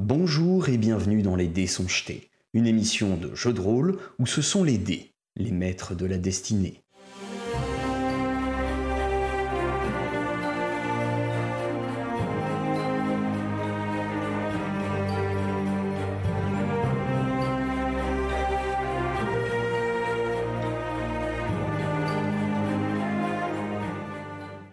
Bonjour et bienvenue dans Les Dés sont jetés, une émission de jeu de rôle où ce sont les dés, les maîtres de la destinée.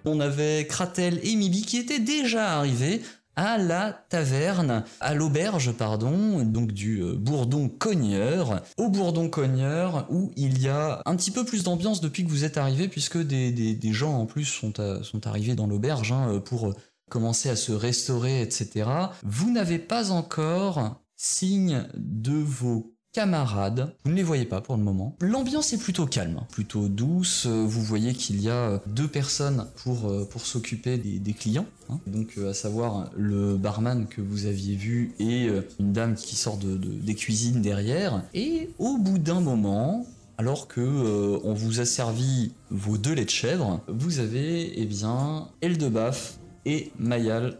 On avait Kratel et Mibi qui étaient déjà arrivés à la taverne, à l'auberge, pardon, donc du euh, Bourdon Cogneur, au Bourdon Cogneur, où il y a un petit peu plus d'ambiance depuis que vous êtes arrivé, puisque des, gens en plus sont, arrivés dans l'auberge hein, pour euh, commencer à se restaurer, etc. Vous n'avez pas encore signe de vos camarades. Vous ne les voyez pas pour le moment. L'ambiance est plutôt calme, plutôt douce. Euh, Vous voyez qu'il y a euh, deux personnes pour, euh, pour s'occuper des, clients. hein. Donc, à savoir le barman que vous aviez vu et une dame qui sort de, de- des cuisines derrière. Et au bout d'un moment, alors que on vous a servi vos deux laits de chèvre, vous avez eh bien Eldebaf et Mayal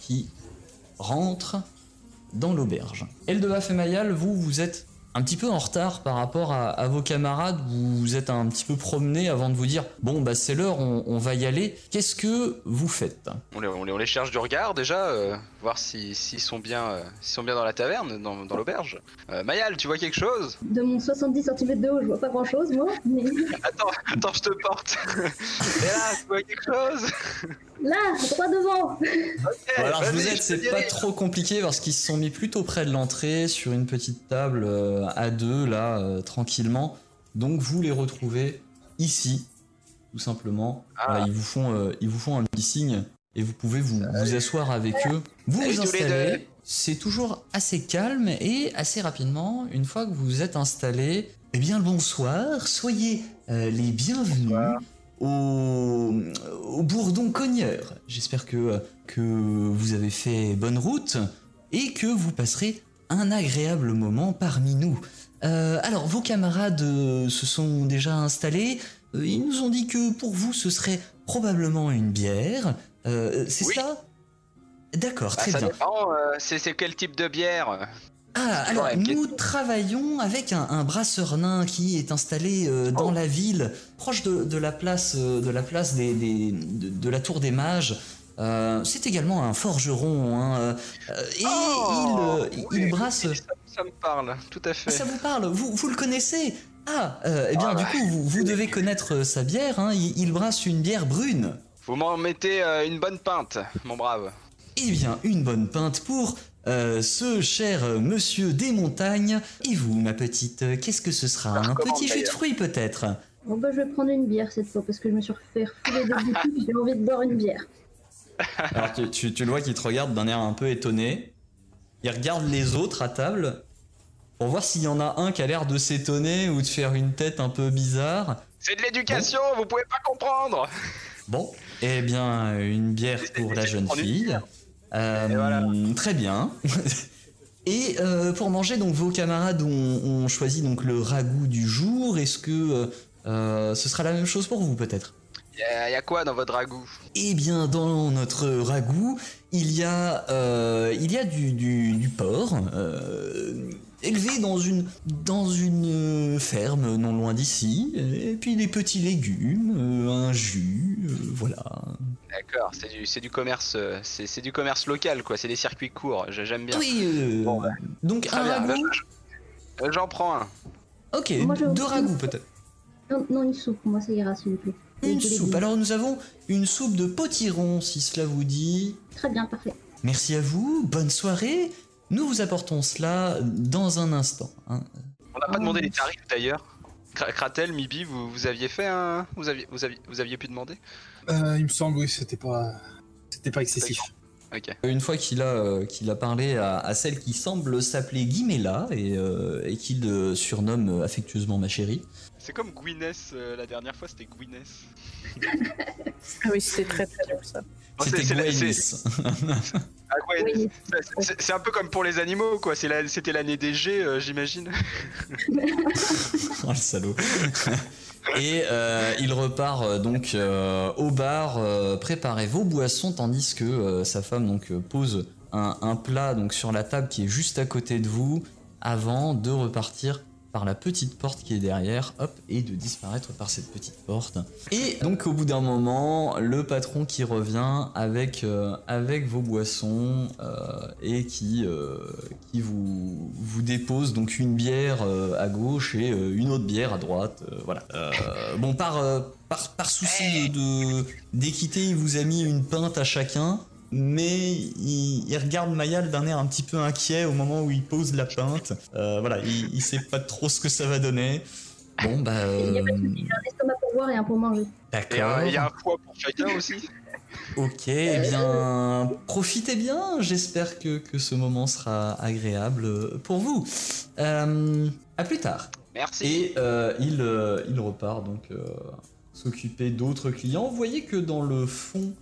qui rentrent dans l'auberge. Eldebaf et Mayal, vous, vous êtes un petit peu en retard par rapport à, à vos camarades, vous vous êtes un petit peu promenés avant de vous dire bon bah c'est l'heure, on, on va y aller. Qu'est-ce que vous faites? On les, on les- on les cherche du regard déjà, euh, voir si- s'ils sont bien, euh, s'ils sont bien dans la taverne, dans, dans l'auberge. Euh, Mayal, tu vois quelque chose? De mon 70 cm de haut, je vois pas grand chose, moi. Mais Attends, attends, je te porte. Et là, tu vois quelque chose? Là, droit devant alors je vous aide, c'est pas trop compliqué parce qu'ils se sont mis plutôt près de l'entrée sur une petite table euh, à deux là, euh, tranquillement. Donc vous les retrouvez ici, tout simplement. Ah. Voilà, ils vous font, euh, ils vous font un petit signe et vous pouvez vous, vous asseoir avec eux. Vous Salut vous installez. C'est toujours assez calme et assez rapidement, une fois que vous êtes installés, eh bien le bonsoir, soyez euh, les bienvenus au, au Bourdon Cogneur. J'espère que, que vous avez fait bonne route et que vous passerez un agréable moment parmi nous. Euh, alors, vos camarades euh, se sont déjà installés. Euh, ils nous ont dit que pour vous, ce serait probablement une bière. C'est Oui. ça? D'accord, Bah, très ça bien. dépend, c'est quel type de bière? Ah, alors nous travaillons avec un, un brasseur nain qui est installé euh, dans Oh. la ville, proche de, de la place, euh, de la place des, des- de, de la tour des mages. Euh, c'est également un forgeron, hein, euh, et Oh, il, euh, il oui, brasse. oui, ça, ça me parle, tout à fait. Ah, ça vous parle Vous, vous le connaissez? Ah, euh, eh bien Ah, du bah. coup vous, vous devez connaître euh, sa bière. hein, il, il brasse une bière brune. Vous m'en mettez euh, une bonne pinte, mon brave. Eh bien, une bonne pinte pour euh, ce cher euh, monsieur des montagnes. Et vous, ma petite, euh, qu'est-ce que ce sera? Un petit jus de fruits peut-être? Bon bah je vais prendre une bière cette fois parce que je me suis fait refouler des boutiques, j'ai envie de boire une bière. Alors tu, tu- tu le vois qu'il te regarde d'un air un peu étonné. Il regarde les autres à table pour voir s'il y en a un qui a l'air de s'étonner ou de faire une tête un peu bizarre. C'est de l'éducation, vous pouvez pas comprendre Bon, eh bien, une bière pour la jeune fille. Euh, voilà. Très bien. Et euh, pour manger, donc vos camarades ont, ont choisi donc le ragoût du jour. Est-ce que euh, ce sera la même chose pour vous peut-être? Y'a y a quoi dans votre ragoût? Eh bien, dans notre ragoût, il y a, euh, il y a du, du, du porc euh, élevé dans une, dans une euh, ferme non loin d'ici, et puis des petits légumes, euh, un jus, euh, voilà. D'accord, c'est du, c'est du commerce, c'est c'est du commerce local quoi, c'est des circuits courts, j'ai- j'aime bien. Oui, euh, Bon, bah, donc Très un bien, ragoût. Euh, J'en prends un. Ok, Moi, deux ragoûts peut-être. Non, non, une soupe, moi ça ira s'il vous plaît. Une soupe. Alors nous avons une soupe de potiron, si cela vous dit. Très bien, parfait. Merci à vous, bonne soirée. Nous vous apportons cela dans un instant. hein. On n'a pas Oh. demandé les tarifs d'ailleurs. Kra- Kratel, Mibi, vous, vous aviez fait un. Vous aviez, vous aviez, vous aviez pu demander? Euh, il me semble, oui, c'était pas, c'était pas excessif. Une fois qu'il a, euh, qu'il a parlé à, à celle qui semble s'appeler Guimela et, euh, et qu'il euh, surnomme affectueusement ma chérie. C'est comme Gwyneth, euh, la dernière fois c'était Gwyneth. Ah oui, c'était très très dur ça. C'était c'est- c'est Gwyneth. c'est-. C'est- c'est- C'est un peu comme pour les animaux quoi, C'est c'était l'année des G, euh, j'imagine. Oh le salaud. Et euh, il repart euh, donc euh, au bar, préparer vos boissons, tandis que sa femme donc pose un, un plat donc sur la table qui est juste à côté de vous avant de repartir par la petite porte qui est derrière, hop, et de disparaître par cette petite porte. Et donc au bout d'un moment, le patron qui revient avec, euh, avec vos boissons euh, et qui, euh, qui vous, vous dépose donc une bière à gauche et une autre bière à droite. voilà. Bon, par, par, par souci de- d'équité, il vous a mis une pinte à chacun. Mais il, il regarde Mayal d'un air un petit peu inquiet au moment où il pose la pinte. Euh, voilà, il, il sait pas trop ce que ça va donner. Bon, bah. Il n'y a pas de euh, un estomac pour boire et un pour manger. Et D'accord. il y a un foie pour chacun aussi. Ok, eh bien, profitez bien. J'espère que, que ce moment sera agréable pour vous. Euh, à plus tard. Merci. Et euh, il, euh, il repart donc euh, s'occuper d'autres clients. Vous voyez que dans le fond,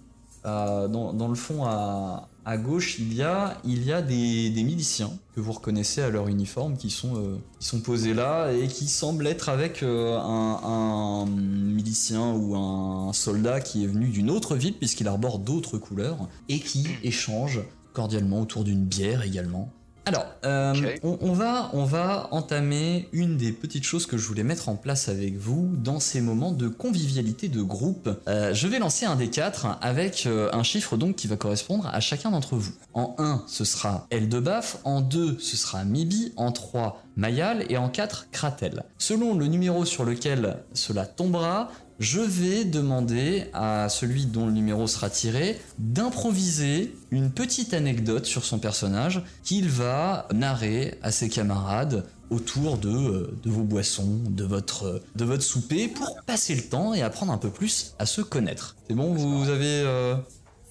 euh, dans, dans le fond à, à gauche, il y a, il y a des, des miliciens que vous reconnaissez à leur uniforme qui sont, euh, qui sont posés là et qui semblent être avec euh, un, un milicien ou un soldat qui est venu d'une autre ville puisqu'il arbore d'autres couleurs et qui échange cordialement autour d'une bière également. Alors, euh, on, on va, on va entamer une des petites choses que je voulais mettre en place avec vous dans ces moments de convivialité de groupe. Euh, je vais lancer un des quatre avec euh, un chiffre donc qui va correspondre à chacun d'entre vous. En 1, ce sera Eldebaf, en 2, ce sera Mibi, en 3, Mayal et en 4, Kratel. Selon le numéro sur lequel cela tombera, je vais demander à celui dont le numéro sera tiré d'improviser une petite anecdote sur son personnage qu'il va narrer à ses camarades autour de, euh, de vos boissons, de votre, de votre souper, pour passer le temps et apprendre un peu plus à se connaître. C'est bon, vous avez euh,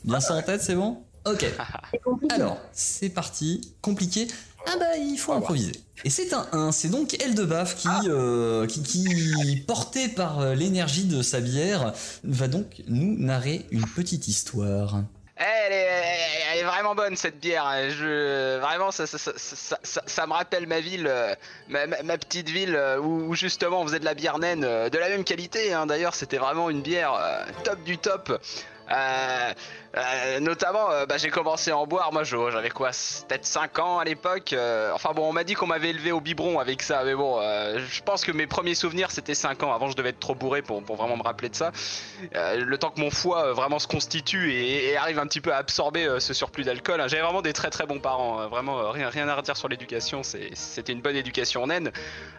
bien ça en tête, c'est bon? Ok. Alors, c'est parti. Compliqué. Ah bah, il faut improviser. Et c'est un 1, c'est donc Eldebaf qui, euh, qui, qui, porté par euh, l'énergie de sa bière, va donc nous narrer une petite histoire. Elle est, elle est vraiment bonne cette bière. Je, vraiment, ça, ça, ça, ça, me rappelle ma ville, euh, ma, ma- ma petite ville où, justement on faisait de la bière naine de la même qualité. hein. D'ailleurs, c'était vraiment une bière top du top. Euh, euh, notamment, euh, bah, j'ai commencé à en boire. Moi, j'avais quoi, peut-être 5 ans à l'époque. euh, enfin bon, on m'a dit qu'on m'avait élevé au biberon avec ça, mais bon, je pense que mes premiers souvenirs c'était 5 ans. Avant, je devais être trop bourré pour, pour vraiment me rappeler de ça. Le temps que mon foie vraiment se constitue et, arrive un petit peu à absorber ce surplus d'alcool. hein. J'avais vraiment des très très bons parents. hein. Vraiment, rien, rien à redire sur l'éducation. C'était une bonne éducation naine.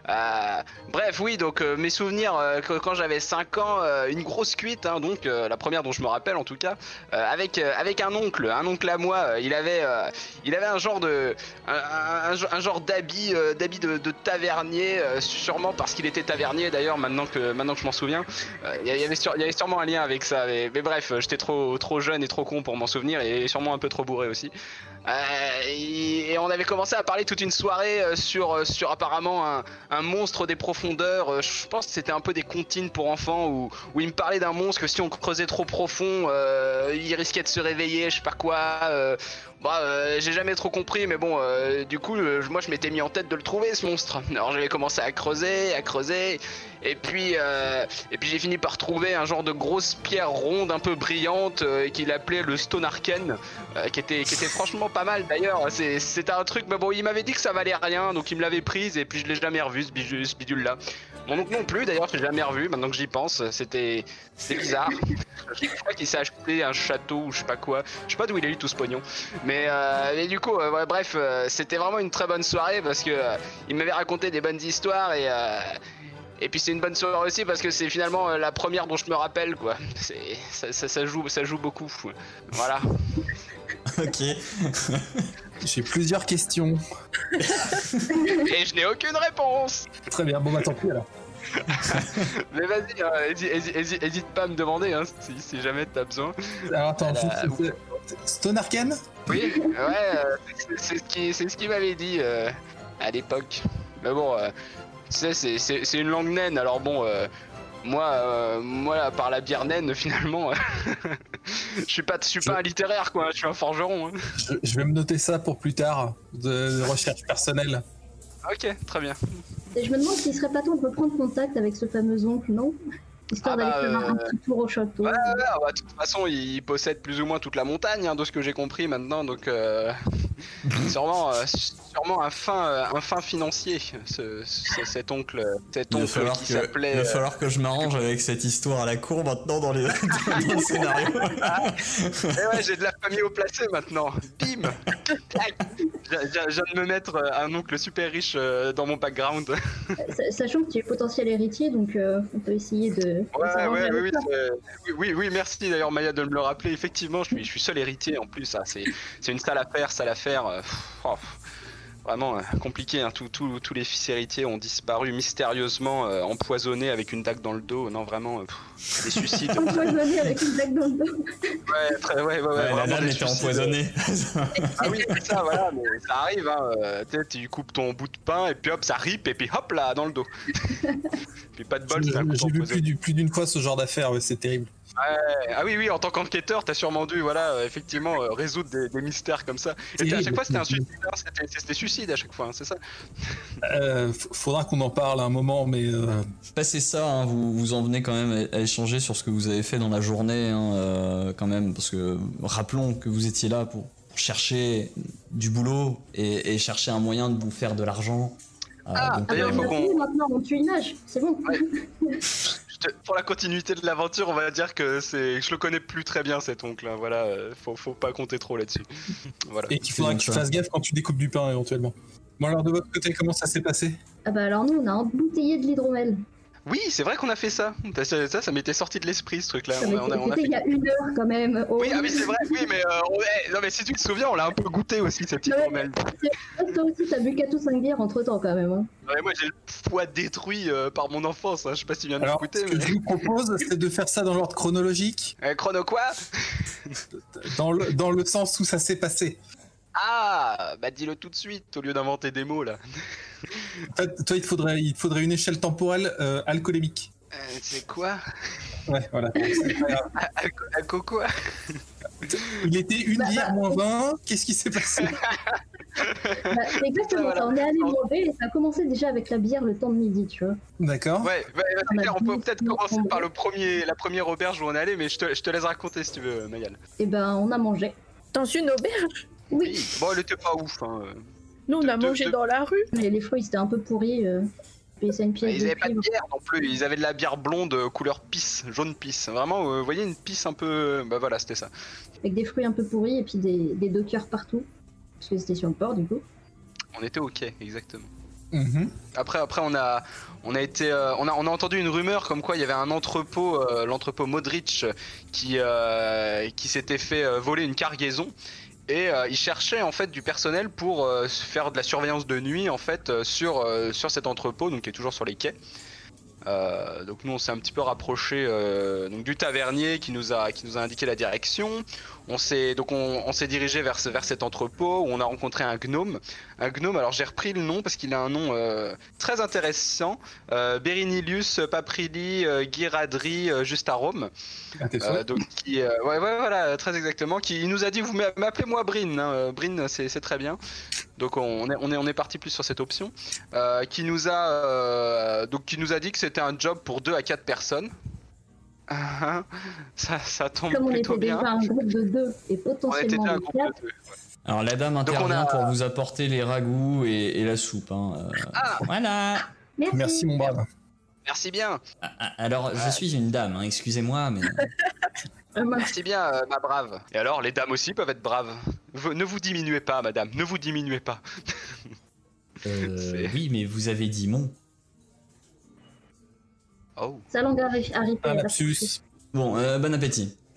Euh, bref, oui, donc mes souvenirs quand j'avais 5 ans, une grosse cuite, hein, donc la première dont je me rappelle en tout cas, euh, avec, euh, avec un oncle, un oncle à moi. euh, il, avait, euh, il avait un genre de. un, genre d'habit d'habit de, tavernier, sûrement parce qu'il était tavernier d'ailleurs, maintenant que, maintenant que je m'en souviens. Il y, avait sûrement un lien avec ça, mais, mais bref, j'étais trop, trop jeune et trop con pour m'en souvenir et sûrement un peu trop bourré aussi. Euh, et, on avait commencé à parler toute une soirée euh, sur, euh, sur apparemment un, un monstre des profondeurs. Je pense que c'était un peu des comptines pour enfants où, où il me parlait d'un monstre que si on creusait trop profond, il risquait de se réveiller, je sais pas quoi. Bah, euh, j'ai jamais trop compris, mais bon, euh, du coup, euh, moi je m'étais mis en tête de le trouver ce monstre. Alors j'avais commencé à creuser, à creuser, et puis, euh, et puis j'ai fini par trouver un genre de grosse pierre ronde, un peu brillante, euh, qu'il appelait le Stone Arken, euh, qui était, qui était franchement pas mal d'ailleurs. C'est- C'était un truc, mais bon, il m'avait dit que ça valait rien, donc il me l'avait prise, et puis je l'ai jamais revu ce bidule là. Mon oncle non plus, d'ailleurs, je l'ai jamais revu. Maintenant que j'y pense, c'était, c'était bizarre. je crois qu'il s'est acheté un château ou je sais pas quoi. Je sais pas d'où il a eu tout ce pognon. Mais, euh, mais du coup, euh, ouais, bref, euh, c'était vraiment une très bonne soirée parce que euh, il m'avait raconté des bonnes histoires et. Et puis c'est une bonne soirée aussi parce que c'est finalement euh, la première dont je me rappelle quoi. C'est ça, ça- ça joue ça joue beaucoup. Voilà. Ok. J'ai plusieurs questions. Et je n'ai aucune réponse. Très bien, bon bah tant pis alors. Mais vas-y, hési- hésite pas à me demander hein, si, si jamais t'as besoin. Alors attends, Euh, Stone Arken Oui, ouais, euh, c'est- ce qui ce qu'il m'avait dit euh, à l'époque. Mais bon, euh, sais, c'est- c'est c'est une langue naine. Alors bon, euh, moi, euh, moi, par la bière naine, finalement, je suis pas, je suis pas un littéraire quoi. Je suis un forgeron. hein. je, je vais me noter ça pour plus tard, de, de recherche personnelle. Ok, très bien. Et je me demande s'il serait pas temps de reprendre contact avec ce fameux oncle, non? Histoire Ah d'aller bah, faire un, un euh, petit tour au château. Ouais, ouais, ouais, bah, de toute façon, il possède plus ou moins toute la montagne, hein, de ce que j'ai compris maintenant, donc euh, sûrement, euh, sûrement un fin, un fin financier, ce, ce- cet oncle, cet Il va, oncle falloir qui que, s'appelait. il va falloir que je m'arrange avec cette histoire à la cour maintenant dans, les, dans le scénario. Eh ouais, j'ai de la famille au placé maintenant. Bim Je viens de me mettre un oncle super riche dans mon background. Sa- Sachant que tu es potentiel héritier, donc euh, on peut essayer de. Ouais, ouais, oui, avec oui, oui, oui, merci d'ailleurs Maya de me le rappeler. Effectivement, je suis, je suis seul héritier en plus. hein, C'est une sale affaire, sale affaire. euh, pff, oh, vraiment euh, compliqué. hein, tout- tout- tous les fils héritiers ont disparu mystérieusement, euh, empoisonnés avec une dague dans le dos. Non, vraiment, euh, pff, des suicides. Empoisonné avec une dague dans le dos. ouais, très, ouais, ouais, ouais, Ouais, la vraiment dame était empoisonnée. Ah oui, ça, voilà, mais ça arrive, hein. euh, tu sais, tu coupes ton bout de pain et puis hop, ça rip et puis hop là, dans le dos. puis pas de bol, c'est un coup J'ai vu empoisonné. plus du- plus d'une fois ce genre d'affaire, ouais, c'est terrible. Ouais, Ah oui, oui, en tant qu'enquêteur, t'as sûrement dû, voilà, euh, effectivement, euh, résoudre des, des mystères comme ça. Et à chaque fois, c'était un suicide, hein, c'était suicide à chaque fois, hein, c'est ça? Euh, faudra qu'on en parle à un moment, mais euh, Passez ça, hein, vous, vous en venez quand même à, à échanger sur ce que vous avez fait dans la journée, hein, euh, quand même, parce que rappelons que vous étiez là pour chercher du boulot et, et chercher un moyen de vous faire de l'argent. Euh, Ah, donc, D'ailleurs, Ah, il faut qu'on- fini maintenant, on tue une nage, c'est bon. Pour la continuité de l'aventure, on va dire que c'est, je le connais plus très bien cet oncle, hein, voilà, euh, faut, faut pas compter trop là-dessus. voilà. et qu'il faudra que tu fasses gaffe quand tu découpes du pain éventuellement. Bon alors de votre côté, comment ça s'est passé? Ah bah alors nous, on a embouteillé de l'hydromel. Oui, c'est vrai qu'on a fait ça. Ça, ça, ça m'était sorti de l'esprit ce truc-là. Ça On a- on a- on a fait il y a une heure quand même. Oh, Oui, ah oui, c'est vrai, oui, mais, euh, on- eh, non, mais si tu te souviens, on l'a un peu goûté aussi, ces petits Ouais. promelles. Toi aussi, t'as bu 4 ou 5 bières entre temps quand même. Hein. Ouais, moi, j'ai le foie détruit euh, par mon enfance, hein. je sais pas si tu viens de Alors, l'écouter, ce que mais... je vous propose, c'est de faire ça dans l'ordre chronologique, Euh, chrono quoi? Dans le, dans le sens où ça s'est passé. Ah, bah dis-le tout de suite, au lieu d'inventer des mots, là. Toi, il te faudrait, il te faudrait une échelle temporelle euh, alcoolémique. Euh, c'est quoi Ouais, voilà. Alco, alco quoi Il était une Bah, bière bah, moins 20, qu'est-ce qui s'est passé? Bah, exactement Voilà. ça. On est allé mauvais et ça a commencé déjà avec la bière le temps de midi, tu vois. D'accord. Ouais, c'est On on peut peut-être commencer par le premier, la première auberge où on est allé, mais je te, je te laisse raconter si tu veux, Mayal. Et ben, on a mangé. Dans une auberge? Oui, Bon, elle était pas ouf, hein. Euh. Nous, on a De- mangé de- dans la rue. mais les fruits c'était un peu pourri. Euh... Et c'est une Bah, pièce ils de avaient pas de cuivre. bière non plus, ils avaient de la bière blonde euh, couleur pisse, jaune pisse. Vraiment, euh, vous voyez une pisse un peu. Bah voilà, c'était ça. Avec des fruits un peu pourris et puis des, des dockers partout. Parce que c'était sur le port du coup. On était ok, exactement. Mhm. Après, après on a, on a été, euh, on a, on a entendu une rumeur comme quoi il y avait un entrepôt, euh, l'entrepôt Modric, qui, euh, qui s'était fait euh, voler une cargaison. Et euh, il cherchait en fait du personnel pour euh, faire de la surveillance de nuit en fait euh, sur, euh, sur cet entrepôt, donc qui est toujours sur les quais. Euh, donc nous on s'est un petit peu rapproché euh, donc du tavernier qui nous a qui nous a indiqué la direction. On s'est donc on, on s'est dirigé vers vers cet entrepôt où on a rencontré un gnome. Un gnome. Alors j'ai repris le nom parce qu'il a un nom euh, très intéressant. Berinilius Paprilli Giradri euh, Justarome. Ah, t'es Euh, sûr? donc qui ouais, ouais voilà très exactement. Qui il nous a dit vous m'a- m'appelez-moi Brin. Hein, Brin c'est c'est très bien. Donc on est on est on est parti plus sur cette option. Qui nous a donc qui nous a dit que c'était un job pour 2 à 4 personnes. Ça, ça tombe Comme on plutôt était bien. déjà un groupe de deux et On était potentiellement déjà un de groupe quatre, de deux. Alors la dame on intervient a- pour vous apporter les ragoûts et, et la soupe. hein, euh, Ah, Voilà. Merci. Merci mon brave. merci bien, Ah, ah, Alors je suis une dame, hein, excusez-moi, mais merci bien, euh, ma brave. Et alors, les dames aussi peuvent être braves. Vous- ne vous diminuez pas, madame, ne vous diminuez pas. euh, oui, mais vous avez dit mon. Oh. Sa langue arri- arrivée. Un lapsus. Bon, euh, bon appétit.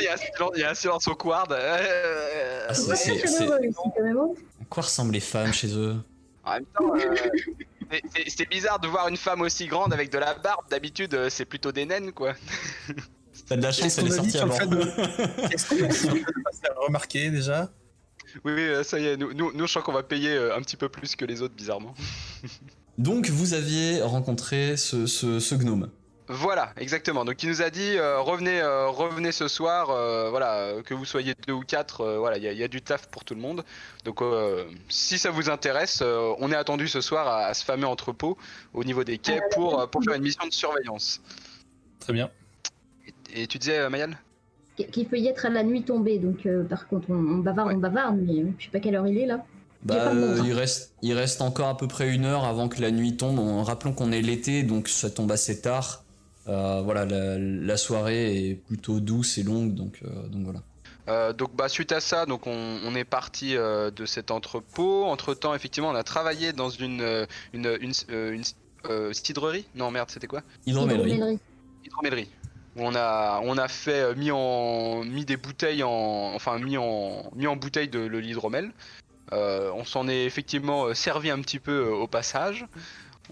Il y a un silence, il y a un silence au quad. Euh, Ah, c'est- Ouais, c'est- même. hein. À quoi ressemblent les femmes chez eux? En même temps, euh, c'est- c'est- c'est bizarre de voir une femme aussi grande avec de la barbe. D'habitude, euh, c'est plutôt des naines, quoi. T'as de la chance, elle est sortie avant. Qu'est-ce qu'on a remarquer déjà? Oui, oui, euh, ça y est, nous, nous, nous, je sens qu'on va payer euh, un petit peu plus que les autres, bizarrement. Donc vous aviez rencontré ce, ce, ce gnome. Voilà, exactement. Donc il nous a dit euh, revenez, euh, revenez ce soir, euh, voilà, que vous soyez deux ou quatre, euh, voilà, il y, a- il y a du taf pour tout le monde. Donc euh, si ça vous intéresse, euh, on est attendu ce soir à, à ce fameux entrepôt au niveau des quais pour, pour faire une mission de surveillance. Très bien. Et, et tu disais, Mayal? Qu'il peut y être à la nuit tombée, donc euh, par contre on, on bavarde, on bavarde, mais je sais pas quelle heure il est là. Bah, euh, il, reste, il reste encore à peu près une heure avant que la nuit tombe. En- rappelons qu'on est l'été, donc ça tombe assez tard. Euh, voilà, la, la soirée est plutôt douce et longue, donc, euh, donc voilà. Euh, donc bah suite à ça, donc on, on est parti euh, de cet entrepôt. Entre temps, effectivement, on a travaillé dans une une une, une, euh, cidrerie. Non merde, c'était quoi? Hydromellerie. Hydromellerie. Hydromellerie. Où on a on a fait mis en mis des bouteilles en enfin mis en mis en bouteille de, l'hydromel. Euh, on s'en est effectivement euh, servi un petit peu euh, au passage.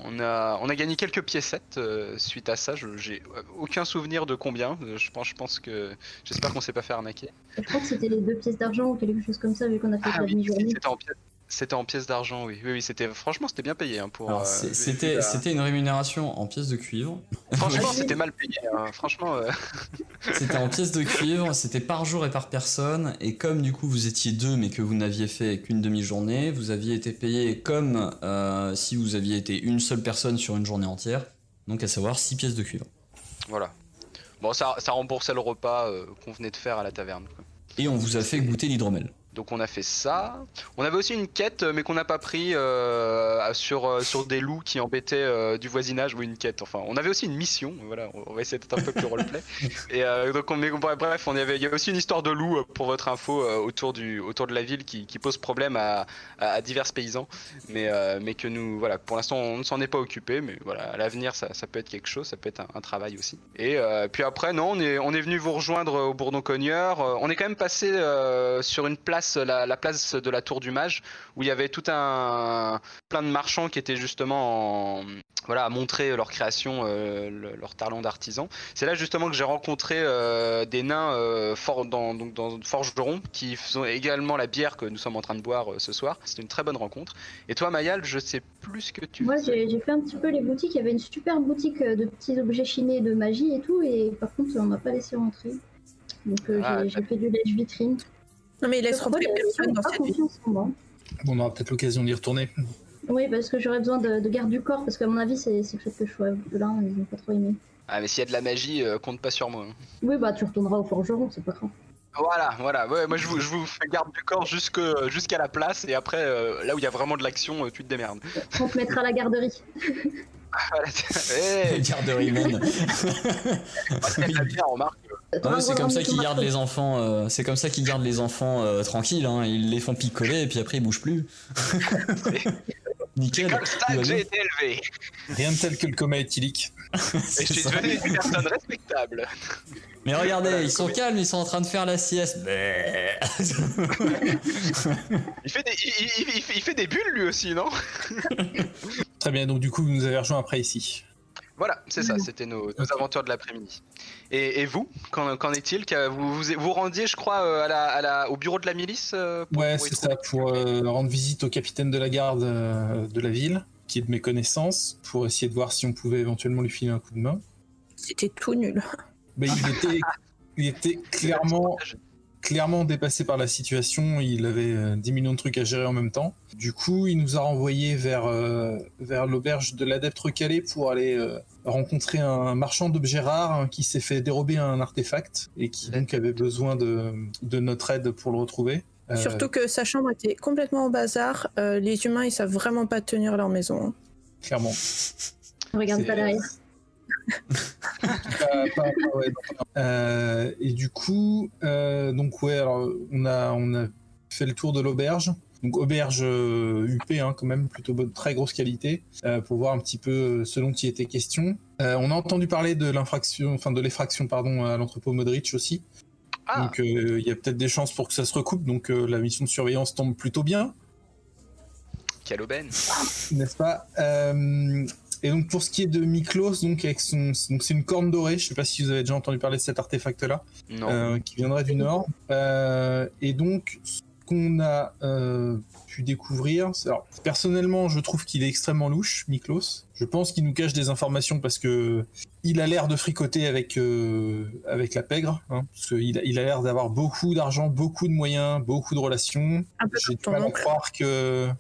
On a, on a gagné quelques piécettes euh, suite à ça. J'ai aucun souvenir de combien. Je pense, je pense que j'espère qu'on s'est pas fait arnaquer. Je crois que c'était les deux pièces d'argent ou quelque chose comme ça, vu qu'on a fait Ah la oui, demi-journée. c'était en pièces. C'était en pièces d'argent, oui. Oui, oui, c'était franchement c'était bien payé hein, pour. Euh, c'était c'était une rémunération en pièces de cuivre. Franchement, c'était mal payé. hein. Franchement, euh, C'était en pièces de cuivre, c'était par jour et par personne. Et comme du coup vous étiez deux mais que vous n'aviez fait qu'une demi-journée, vous aviez été payé comme euh, si vous aviez été une seule personne sur une journée entière. Donc à savoir 6 pièces de cuivre. voilà. Bon, ça, ça remboursait le repas qu'on venait de faire à la taverne. quoi. Et on vous a fait goûter l'hydromel. Donc on a fait ça. On avait aussi une quête, euh, mais qu'on n'a pas pris euh, sur, euh, sur des loups qui embêtaient euh, du voisinage ou une quête. Enfin, on avait aussi une mission. Voilà, on- va essayer d'être un peu plus roleplay. Et euh, donc on, mais, bref, on y avait, il y a aussi une histoire de loup pour votre info autour du autour de la ville qui, qui pose problème à, à, à divers paysans, mais mais que nous, voilà, pour l'instant on ne s'en est pas occupé, mais voilà, à l'avenir ça, ça peut être quelque chose, ça peut être un, un travail aussi. Et puis après non, on est on est venu vous rejoindre au Bourdon Cogneur. On est quand même passé sur une place, la, la place de la Tour du Mage, où il y avait tout un plein de marchands qui étaient justement en, voilà à montrer leur création, euh, le- leur talent d'artisan. C'est là justement que j'ai rencontré euh, des nains euh, for- dans, donc dans forgerons qui font également la bière que nous sommes en train de boire euh, ce soir. C'était une très bonne rencontre. Et toi, Mayal, je sais plus ce que tu Moi j'ai fait un petit peu les boutiques, il y avait une super boutique de petits objets chinés de magie et tout, et par contre on m'a pas laissé rentrer. Donc euh, Ah, j'ai- j'ai fait du lèche vitrine. Non, mais il laisse rentrer personne dans cette ville. confiance en moi. Bon, on aura peut-être l'occasion d'y retourner. Oui, parce que j'aurais besoin de, de garde du corps, parce qu'à mon avis c'est le fait que je sois là, ils n'ont pas trop aimé. Ah, mais s'il y a de la magie, euh, compte pas sur moi. hein. Oui, bah tu retourneras au forgeron, c'est pas grave. Voilà, voilà. Ouais, moi, je vous, je vous fais garde du corps jusque- jusqu'à la place, et après, euh, là où il y a vraiment de l'action, euh, tu te démerdes. On te mettra à la garderie. Hey. Ah ouais, c'est comme ça qu'ils gardent les enfants. euh, c'est comme ça qu'ils gardent les enfants euh, tranquilles. hein. Ils les font picoler et puis après ils bougent plus. Nickel. Comme ça tout va que bien. j'ai été élevé. Rien de tel que le coma éthylique. Et C'est je suis devenu une personne respectable. Mais regardez, Voilà, ils sont calmes, ils sont en train de faire la sieste. Bleh. Il fait des, il, il- il- il fait des bulles lui aussi, non? Très bien, donc du coup, vous nous avez rejoint après ici. Voilà, c'est ça, c'était nos, aventures de l'après-midi. Et, et vous, qu'en est-il? Vous, vous vous rendiez, je crois, euh, à la, à la, au bureau de la milice euh, pour- Ouais, c'est ça, pour euh, rendre visite au capitaine de la garde euh, de la ville, qui est de mes connaissances, pour essayer de voir si on pouvait éventuellement lui filer un coup de main. C'était tout nul. Mais il était, il était clairement, clairement dépassé par la situation. Il avait euh, 10 millions de trucs à gérer en même temps. Du coup, il nous a renvoyés vers, euh, vers l'auberge de l'adepte recalé pour aller euh, rencontrer un marchand d'objets rares hein, qui s'est fait dérober un artefact et qui donc avait besoin de, de notre aide pour le retrouver. Euh, Surtout que sa chambre était complètement au bazar. Euh, les humains, ils savent vraiment pas tenir leur maison. hein. clairement. Regarde pas derrière. Pas- pas- pas- ouais, non, non. Euh, et du coup, euh, donc ouais, alors on a on a fait le tour de l'auberge. Donc auberge euh, UP hein, quand même, plutôt bonne, très grosse qualité, euh, pour voir un petit peu euh, ce dont il était question. Euh, on a entendu parler de l'infraction, enfin de l'effraction pardon à l'entrepôt Modric aussi. Ah, Donc euh, il y a peut-être des chances pour que ça se recoupe. Donc euh, la mission de surveillance tombe plutôt bien. quelle aubaine. n'est-ce pas Euh, Et donc pour ce qui est de Miklos, donc avec son, donc c'est une corne dorée. Je sais pas si vous avez déjà entendu parler de cet artefact-là, euh, qui viendrait du nord. Euh, et donc qu'on a euh, pu découvrir, alors, personnellement, je trouve qu'il est extrêmement louche, Miklos. Je pense qu'il nous cache des informations parce que il a l'air de fricoter avec euh, avec la pègre, hein, parce qu'il a, il a l'air d'avoir beaucoup d'argent, beaucoup de moyens, beaucoup de relations. J'ai du mal à croire que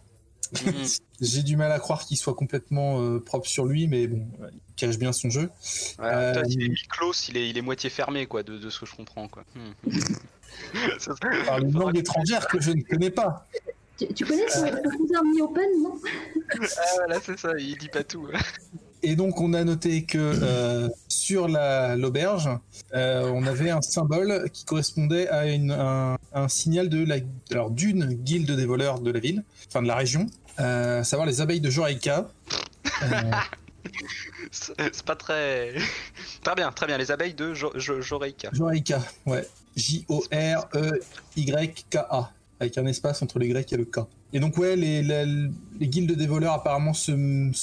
Mhm. j'ai du mal à croire qu'il soit complètement euh, propre sur lui, mais bon, il cache bien son jeu. Ouais, Euh, il est Miklos, il est, il est moitié fermé, quoi, de, de ce que je comprends, quoi. Hmm. Par une langue que- étrangère que je ne connais pas. Tu, tu connais son, son cousin Mi Open, non Ah, voilà, c'est ça, il dit pas tout. Et donc on a noté que euh, sur la- l'auberge, euh, on avait un symbole qui correspondait à une- un, un signal de la, alors d'une guilde des voleurs de la ville, enfin de la région, euh, à savoir les abeilles de Joraïka. Euh, C'est pas très. Très bien, très bien. Les abeilles de Jo- Jo- Joreika. Joraïka, ouais. J-O-R-E-Y-K-A, avec un espace entre le Y et le K. Et donc ouais, les, les, les guildes des voleurs apparemment se,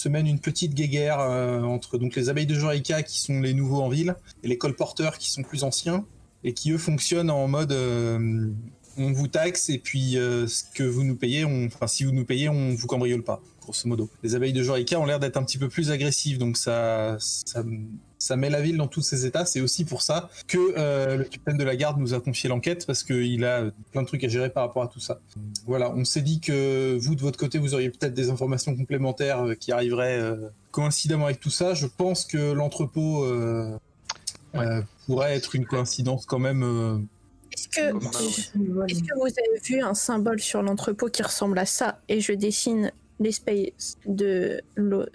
mènent une petite guéguerre euh, entre donc les abeilles de Joraïka qui sont les nouveaux en ville et les colporteurs qui sont plus anciens et qui eux fonctionnent en mode euh, on vous taxe et puis euh, ce que vous nous payez, on, enfin si vous nous payez, on vous cambriole pas, grosso modo. Les abeilles de Joraïka ont l'air d'être un petit peu plus agressives, donc ça, ça, ça met la ville dans tous ses états. C'est aussi pour ça que euh, le capitaine de la garde nous a confié l'enquête parce qu'il a plein de trucs à gérer par rapport à tout ça. Voilà, on s'est dit que vous de votre côté, vous auriez peut-être des informations complémentaires euh, qui arriveraient euh, coïncidemment avec tout ça. Je pense que l'entrepôt euh, euh, pourrait être une coïncidence quand même. euh, Est-ce que, vous avez vu un symbole sur l'entrepôt qui ressemble à ça? Et je dessine l'espèce de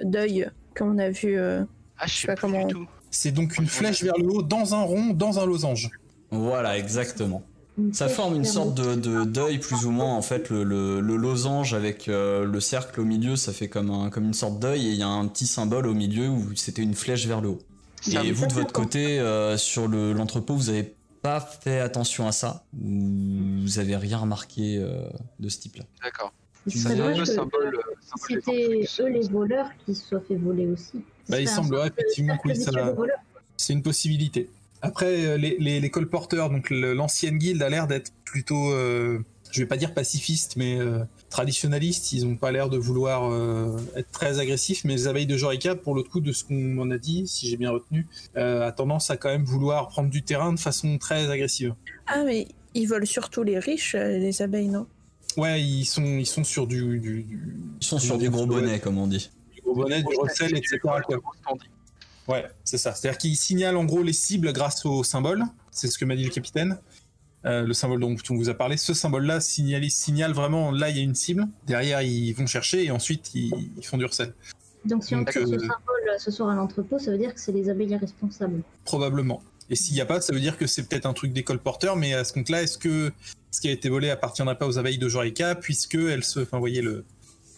d'œil qu'on a vu. euh, Ah, je sais sais pas pas comment- du tout. C'est donc une flèche vers le haut, dans un rond, dans un losange. Voilà, exactement. Ça forme une sorte de, de deuil plus ou moins en fait le, le- le losange avec euh, le cercle au milieu ça fait comme, un, comme une sorte d'œil et il y a un petit symbole au milieu où c'était une flèche vers le haut. Ça et vous de votre côté euh, sur le- l'entrepôt vous avez pas fait attention à ça? Ou vous avez rien remarqué euh, de ce type là. D'accord. C'était eux les voleurs qui se soient fait voler aussi. Bah, il semblerait effectivement que oui, ça-. C'est une possibilité. Après, euh, les, les, les colporteurs, donc le- l'ancienne guilde a l'air d'être plutôt, euh, je vais pas dire pacifiste, mais euh, traditionnaliste. Ils ont pas l'air de vouloir euh, être très agressifs, mais les abeilles de Jorica, pour l'autre coup, de ce qu'on en a dit, si j'ai bien retenu, euh, a tendance à quand même vouloir prendre du terrain de façon très agressive. Ah, mais ils volent surtout les riches, les abeilles, non? Ouais, ils sont, ils sont sur du, du, du- Ils sont sur du gros bonnet comme on dit. Bonnet, du recel, etc. Ouais, c'est ça. C'est-à-dire qu'il signale en gros les cibles grâce au symbole. C'est ce que m'a dit le capitaine. Euh, le symbole dont on vous a parlé, ce symbole-là signale, signale vraiment là il y a une cible. Derrière ils vont chercher et ensuite ils, ils font du recel. Donc si on trouve ce euh, symbole ce soir à l'entrepôt, ça veut dire que c'est les abeilles responsables. Probablement. Et s'il n'y a pas, ça veut dire que c'est peut-être un truc des colporteurs, mais à ce compte-là, est-ce que ce qui a été volé appartiendrait pas aux abeilles de Jorica, puisque elles se. Enfin, vous voyez, le,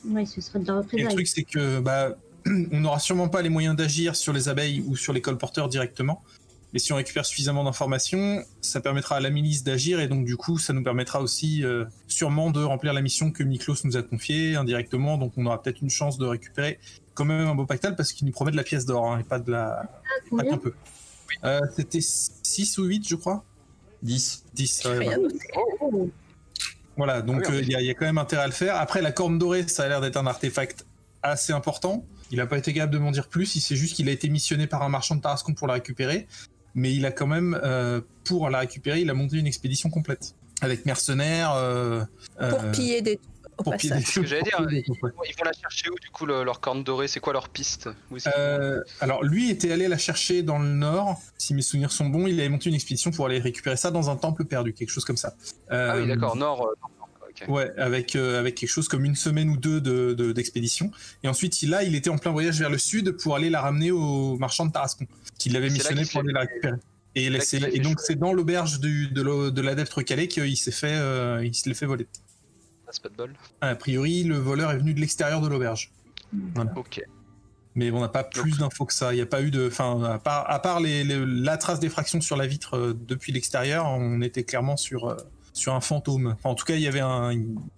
Oui, ce serait de la Et le truc, c'est que bah, on n'aura sûrement pas les moyens d'agir sur les abeilles ou sur les colporteurs directement. Mais si on récupère suffisamment d'informations, ça permettra à la milice d'agir et donc du coup, ça nous permettra aussi euh, sûrement de remplir la mission que Miklos nous a confiée indirectement. Donc on aura peut-être une chance de récupérer quand même un beau pactal parce qu'il nous promet de la pièce d'or hein, et pas de la, Ah, pas qu'un peu. Euh, C'était 6 ou 8 je crois? 10. 10. ouais, voilà. donc Ah oui, en euh, il y, a- il y a quand même intérêt à le faire. Après, la corne dorée, ça a l'air d'être un artefact assez important. Il n'a pas été capable de m'en dire plus. Il sait juste qu'il a été missionné par un marchand de Tarascon pour la récupérer. Mais il a quand même, euh, pour la récupérer, il a monté une expédition complète. Avec mercenaires. euh, Pour euh, piller des au pour passage. des- que j'allais dire. Ils vont la chercher où du coup le- leur corne dorée? C'est quoi leur piste? Euh, alors lui était allé la chercher dans le nord, si mes souvenirs sont bons, il avait monté une expédition pour aller récupérer ça dans un temple perdu, quelque chose comme ça. Ah oui, Euh, d'accord, nord. euh, nord, nord, ok. Ouais, avec, euh, avec quelque chose comme une semaine ou deux de- de- d'expédition. et ensuite, il- là, il était en plein voyage vers le sud pour aller la ramener au marchand de Tarascon, qui l'avait missionné pour aller la récupérer. Et, là, et donc, c'est dans l'auberge de de l'adepte recalé qu'il s'est fait, euh, il se l'est fait voler. Pas de bol. A priori, le voleur est venu de l'extérieur de l'auberge. Ok. Mais on n'a pas plus d'infos que ça. Il n'y a pas eu de. Enfin, à part, à part les, les- la trace d'effraction sur la vitre euh, depuis l'extérieur, on était clairement sur, euh, sur un fantôme. Enfin, en tout cas, il y avait un.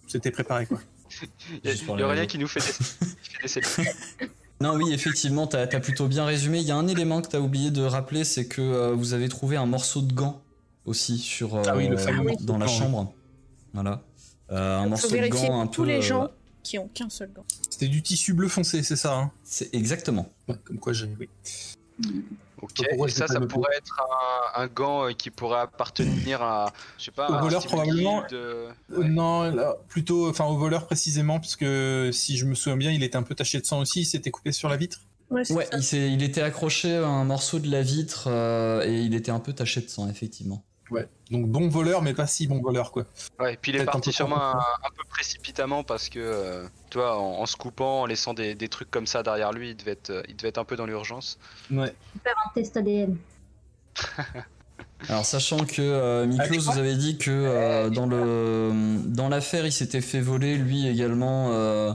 C'était préparé, quoi. Il y a, raison. qui nous fait des. Non, oui, effectivement, t'as as plutôt bien résumé. Il y a un élément que t'as oublié de rappeler, c'est que euh, vous avez trouvé un morceau de gant aussi sur, euh, Ah oui, le fameux morceau dans la gant, oui. chambre. Voilà. Euh, un morceau de gant un tous peu. les euh, gens qui ont qu'un seul gant. C'était du tissu bleu foncé, c'est ça hein? C'est exactement. Ouais, Comme quoi j'ai. Oui. Ok, Pourquoi et je ça, ça pourrait être un, un gant euh, qui pourrait appartenir à, je sais pas, Au un voleur, probablement. guide, euh, ouais. Non, là, plutôt, enfin au voleur précisément, parce que si je me souviens bien, il était un peu taché de sang aussi, il s'était coupé sur la vitre? Ouais, il, était accroché à un morceau de la vitre euh, et il était un peu taché de sang, effectivement. Ouais. Donc bon voleur, mais pas si bon voleur quoi. Ouais, et puis il est parti sûrement un, un peu précipitamment parce que, euh, tu vois, en, en se coupant, en laissant des, des trucs comme ça derrière lui, il devait être, euh, il devait être un peu dans l'urgence. Ouais. Un test ADN. Alors sachant que euh, Miklos quoi vous avez dit que euh, dans le dans l'affaire il s'était fait voler lui également euh,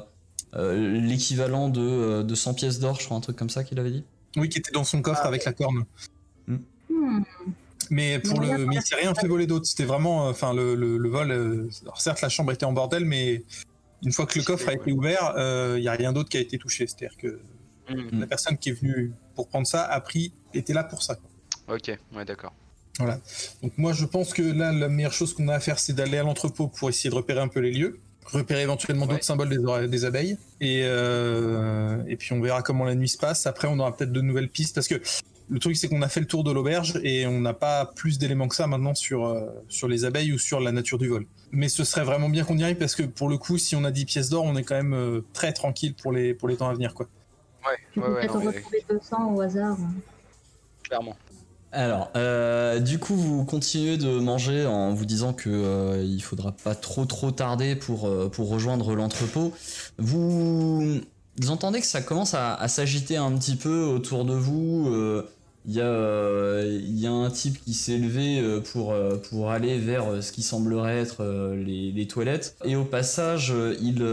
euh, l'équivalent de, de 100 pièces d'or, je crois un truc comme ça qu'il avait dit. Oui, qui était dans son coffre avec la corne. Mais pour Mais le, mais il s'est rien fait voler d'autre. C'était vraiment, euh, enfin le, le, le vol. euh, alors certes, la chambre était en bordel, mais une fois que le coffre a été ouvert, il y a rien d'autre qui a été touché. C'est-à-dire que Hmm, la personne qui est venue pour prendre ça a pris, était là pour ça. quoi. Ok, ouais, d'accord. Donc moi, je pense que là, la meilleure chose qu'on a à faire, c'est d'aller à l'entrepôt pour essayer de repérer un peu les lieux, repérer éventuellement Ouais. d'autres symboles des, des abeilles, et euh, et puis on verra comment la nuit se passe. Après, on aura peut-être de nouvelles pistes parce que le truc, c'est qu'on a fait le tour de l'auberge et on n'a pas plus d'éléments que ça maintenant sur euh, sur les abeilles ou sur la nature du vol. Mais ce serait vraiment bien qu'on y arrive parce que pour le coup, si on a 10 pièces d'or, on est quand même euh, très tranquille pour les pour les temps à venir, quoi. Ouais, Tu ouais, peux ouais, peut-être non, en mais retrouver 200 au hasard. clairement. Alors, euh, du coup, vous continuez de manger en vous disant que euh, il faudra pas trop trop tarder pour euh, pour rejoindre l'entrepôt. Vous, vous entendez que ça commence à, à s'agiter un petit peu autour de vous. Il y a euh, y a un type qui s'est levé euh, pour euh, pour aller vers ce qui semblerait être les, les toilettes et au passage il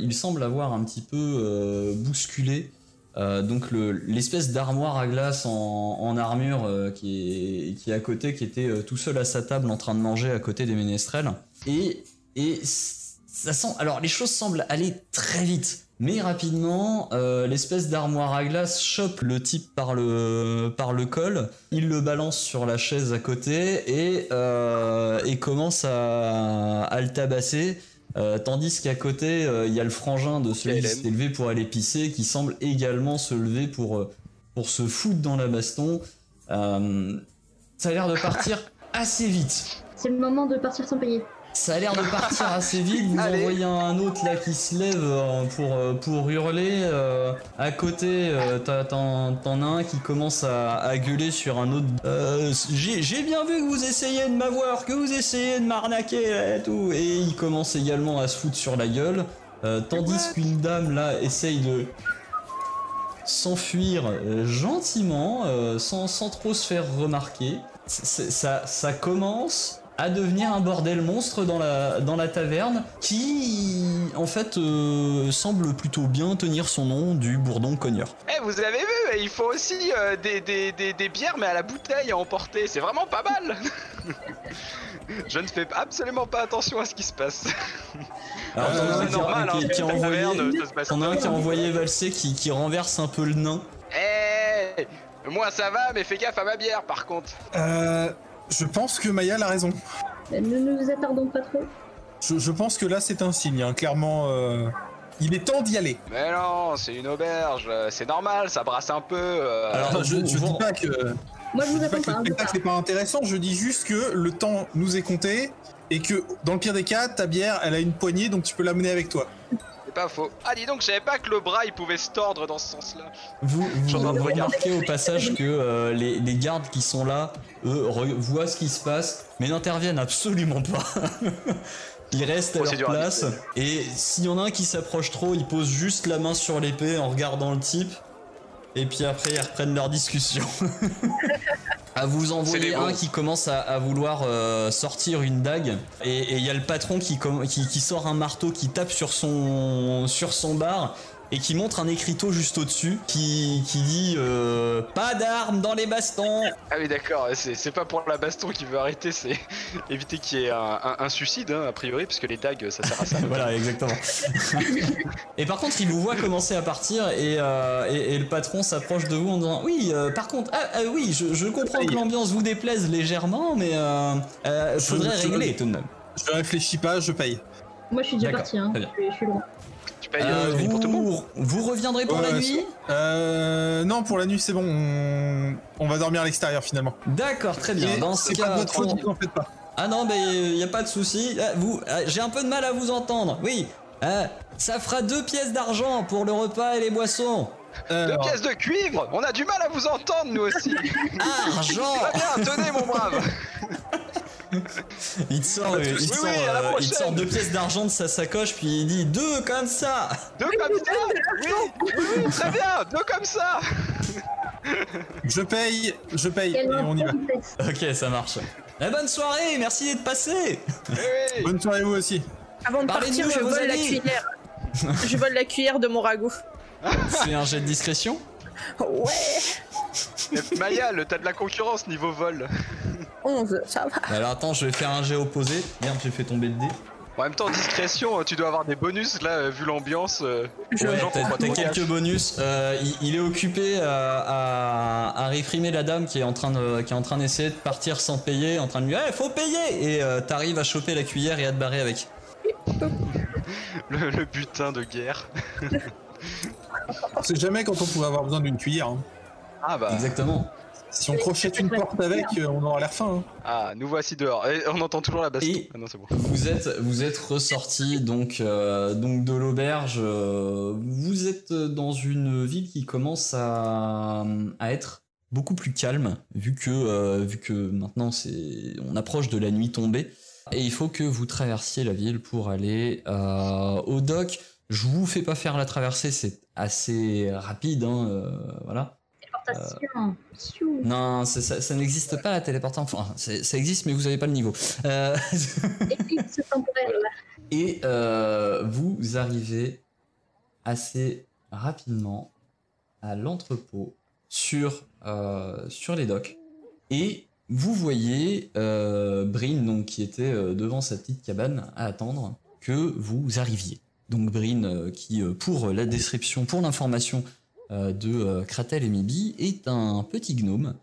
il semble avoir un petit peu bousculé donc le- l'espèce d'armoire à glace en, en armure qui, est, qui est à côté, qui était tout seul à sa table en train de manger à côté des ménestrels. Et, et ça sent. Alors les choses semblent aller très vite, mais rapidement, euh, l'espèce d'armoire à glace chope le type par le, par le col, il le balance sur la chaise à côté et, euh, et commence à, à le tabasser. Euh, tandis qu'à côté, euh, il y a le frangin de celui qui s'est levé pour aller pisser, qui semble également se lever pour, pour se foutre dans la baston. Euh, ça a l'air de partir assez vite. C'est le moment de partir sans payer. Ça a l'air de partir assez vite. Vous en voyez un autre là qui se lève euh, pour, euh, pour hurler. euh, à côté, euh, t'en as un qui commence à, à gueuler sur un autre. Euh, J'ai bien vu que vous essayez de m'avoir, que vous essayez de m'arnaquer et tout. Et il commence également à se foutre sur la gueule. Tandis qu'une dame là essaye de s'enfuir gentiment, sans, sans trop se faire remarquer. Ça, ça commence à devenir un bordel monstre dans la, dans la taverne qui, en fait, euh, semble plutôt bien tenir son nom du bourdon cogneur. Eh, vous avez vu, il faut aussi euh, des, des, des, des bières, mais à la bouteille à emporter. C'est vraiment pas mal. Je ne fais absolument pas attention à ce qui se passe. Alors, Euh, t'en as un c'est qui, normal, qui- hein, qui a la envoyé, taverne, ça se passe t'en as un qui a envoyé qui, qui renverse un peu le nain. Eh, moi ça va, mais fais gaffe à ma bière par contre. Euh, je pense que Maya a raison. Ne nous attardons pas trop. Je, je pense que là, c'est un signe. hein. Clairement, euh, il est temps d'y aller. Mais non, c'est une auberge, euh, c'est normal, ça brasse un peu. euh, Alors, je, vous- dis pas que, Moi, je je vous dis pas attends que pas. le hein, spectacle n'est pas intéressant. Je dis juste que le temps nous est compté et que dans le pire des cas, ta bière, elle a une poignée, donc tu peux l'amener avec toi. C'est pas faux. Ah, dis donc, je savais pas que le bras il pouvait se tordre dans ce sens-là. Vous, vous, remarquez au passage que euh, les, les gardes qui sont là, eux, voient ce qui se passe, mais n'interviennent absolument pas. Ils restent à leur place, et s'il y en a un qui s'approche trop, ils posent juste la main sur l'épée en regardant le type, et puis après ils reprennent leur discussion. À vous envoyer un qui commence à, à vouloir euh, sortir une dague. Et il y a le patron qui, qui, qui sort un marteau qui tape sur son, sur son bar et qui montre un écriteau juste au-dessus qui, qui dit euh, pas d'armes dans les bastons. Ah oui d'accord, c'est c'est pas pour la baston qu'il veut arrêter, c'est éviter qu'il y ait un, un- un suicide hein, a priori, parce que les dagues ça sert à ça. voilà, exactement. et par contre, il vous voit commencer à partir et, euh, et, et le patron s'approche de vous en disant Oui, euh, par contre, ah, ah oui, je, je comprends que l'ambiance vous déplaise légèrement, mais euh, euh, Je- faudrait je- régler tout de même. Je réfléchis pas, je paye. Moi, je suis déjà parti, hein. Je, je suis loin. Euh, euh, pour tout le monde vous, vous reviendrez pour la nuit Euh, non, pour la nuit, c'est bon. On... on va dormir à l'extérieur finalement. D'accord, très bien. Et Dans ce c'est pas de cas, faute, on- vous en faites pas. Ah non, mais il n'y a pas de souci. Vous, j'ai un peu de mal à vous entendre. Oui, ça fera deux pièces d'argent pour le repas et les boissons. Deux Alors, pièces de cuivre? On a du mal à vous entendre, nous aussi Argent Très bien, tenez, mon brave Il te sort, euh, il te Oui, sort, oui, euh, il te sort deux pièces d'argent de sa sacoche, puis il dit deux comme ça. Deux comme ça Oui, oui, très bien Deux comme ça je paye, je paye, et on y va. Ok, ça marche. Eh, bonne soirée, merci d'être passé. Bonne soirée vous aussi. Avant de Parlez-nous partir, je vole la cuillère. je vole la cuillère de mon ragoût. C'est un jet de discrétion Ouais, Mais Maya, le t'as de la concurrence niveau vol. 11, ça va. Alors attends, je vais faire un jet opposé. Merde, j'ai fait tomber le dé. En même temps, discrétion, tu dois avoir des bonus là, euh, vu l'ambiance. euh, Ouais, t'as quelques bonus. Euh, il, il est occupé à, à, à réprimer la dame qui est en train de, qui est en train d'essayer de partir sans payer, en train de lui, eh, faut payer Et euh, t'arrives à choper la cuillère et à te barrer avec. Le, le butin de guerre. On sait jamais quand on pourrait avoir besoin d'une cuillère. hein. Ah bah, Exactement. Si on crochette une porte avec, euh, on aura l'air fin. hein. ah, nous voici dehors. Et on entend toujours la baston. Et- Ah non, c'est bon. Vous êtes, vous êtes ressorti donc, euh, donc de l'auberge. euh, vous êtes dans une ville qui commence à, à être beaucoup plus calme, vu que, euh, vu que maintenant c'est, on approche de la nuit tombée. Et il faut que vous traversiez la ville pour aller euh, au dock. Je vous fais pas faire la traversée, c'est assez rapide, hein, euh, voilà. Téléportation. Non, ça, ça n'existe pas la téléportation. Enfin, ça existe, mais vous avez pas le niveau. Euh. Et euh, vous arrivez assez rapidement à l'entrepôt sur, euh, sur les docks. Et vous voyez Brin, donc, qui était devant sa petite cabane à attendre que vous arriviez. Donc Brin, qui, pour la description, pour l'information de euh, Kratel et Mibi, est un petit gnome.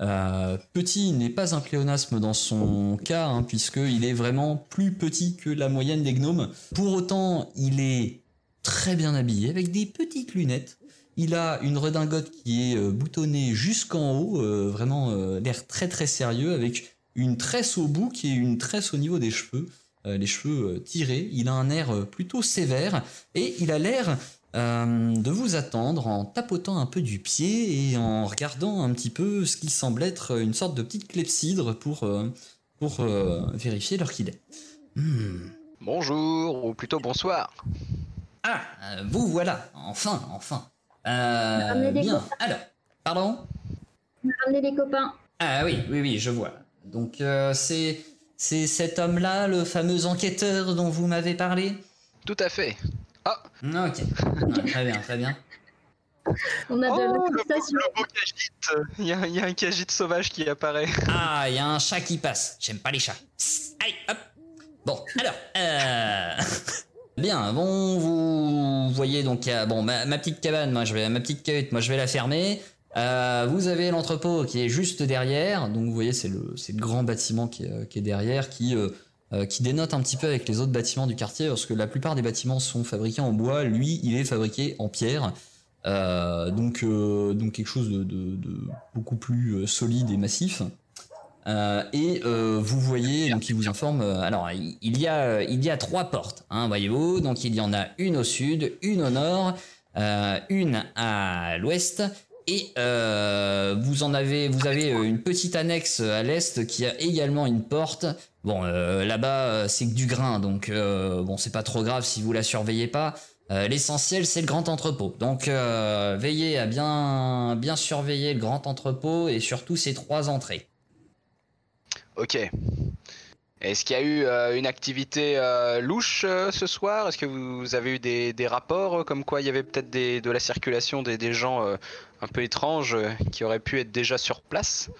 Euh, petit n'est pas un pléonasme dans son cas, hein, puisqu'il est vraiment plus petit que la moyenne des gnomes. Pour autant, il est très bien habillé, avec des petites lunettes. Il a une redingote qui est euh, boutonnée jusqu'en haut, euh, vraiment euh, l'air très très sérieux, avec une tresse au bout qui est une tresse au niveau des cheveux, euh, les cheveux euh, tirés. Il a un air euh, plutôt sévère et il a l'air euh, de vous attendre en tapotant un peu du pied et en regardant un petit peu ce qui semble être une sorte de petite clepsydre pour, euh, pour euh, vérifier l'heure qu'il est. Hmm. Bonjour, ou plutôt bonsoir. Ah, euh, vous voilà, enfin, enfin. Euh, des bien, copains. alors, pardon? On a ramené les copains. Ah oui, oui, oui, je vois. Donc euh, c'est c'est cet homme-là, le fameux enquêteur dont vous m'avez parlé? Tout à fait. Ah, Ok, Ah, très bien, très bien. On a Oh, de le, le beau cagite. Il y, a, il y a un cagite sauvage qui apparaît. Ah, il y a un chat qui passe. J'aime pas les chats. Psst, allez, hop. Bon, alors, euh... Bien, bon, vous voyez donc, a- bon, ma, ma petite cabane, moi je vais, ma petite cahute, moi je vais la fermer. Euh, vous avez l'entrepôt qui est juste derrière, donc vous voyez c'est le, c'est le grand bâtiment qui est, euh, qui est derrière, qui, euh, qui dénote un petit peu avec les autres bâtiments du quartier, parce que la plupart des bâtiments sont fabriqués en bois, lui il est fabriqué en pierre. Euh, donc, euh, donc quelque chose de, beaucoup plus solide et massif. Et vous voyez, donc il vous informe. alors il y a, il y a trois portes, hein, voyez-vous. Donc il y en a une au sud, une au nord, une à l'ouest. Et euh, vous en avez, vous avez euh, une petite annexe à l'est qui a également une porte. Bon, euh, là-bas euh, c'est que du grain, donc euh, bon c'est pas trop grave si vous la surveillez pas. Euh, L'essentiel, c'est le grand entrepôt. Donc, euh, veillez à bien, bien surveiller le grand entrepôt et surtout ses trois entrées. Ok. Est-ce qu'il y a eu euh, une activité euh, louche euh, ce soir? Est-ce que vous avez eu des, des rapports euh, comme quoi il y avait peut-être de la circulation des, des gens euh, un peu étranges euh, qui auraient pu être déjà sur place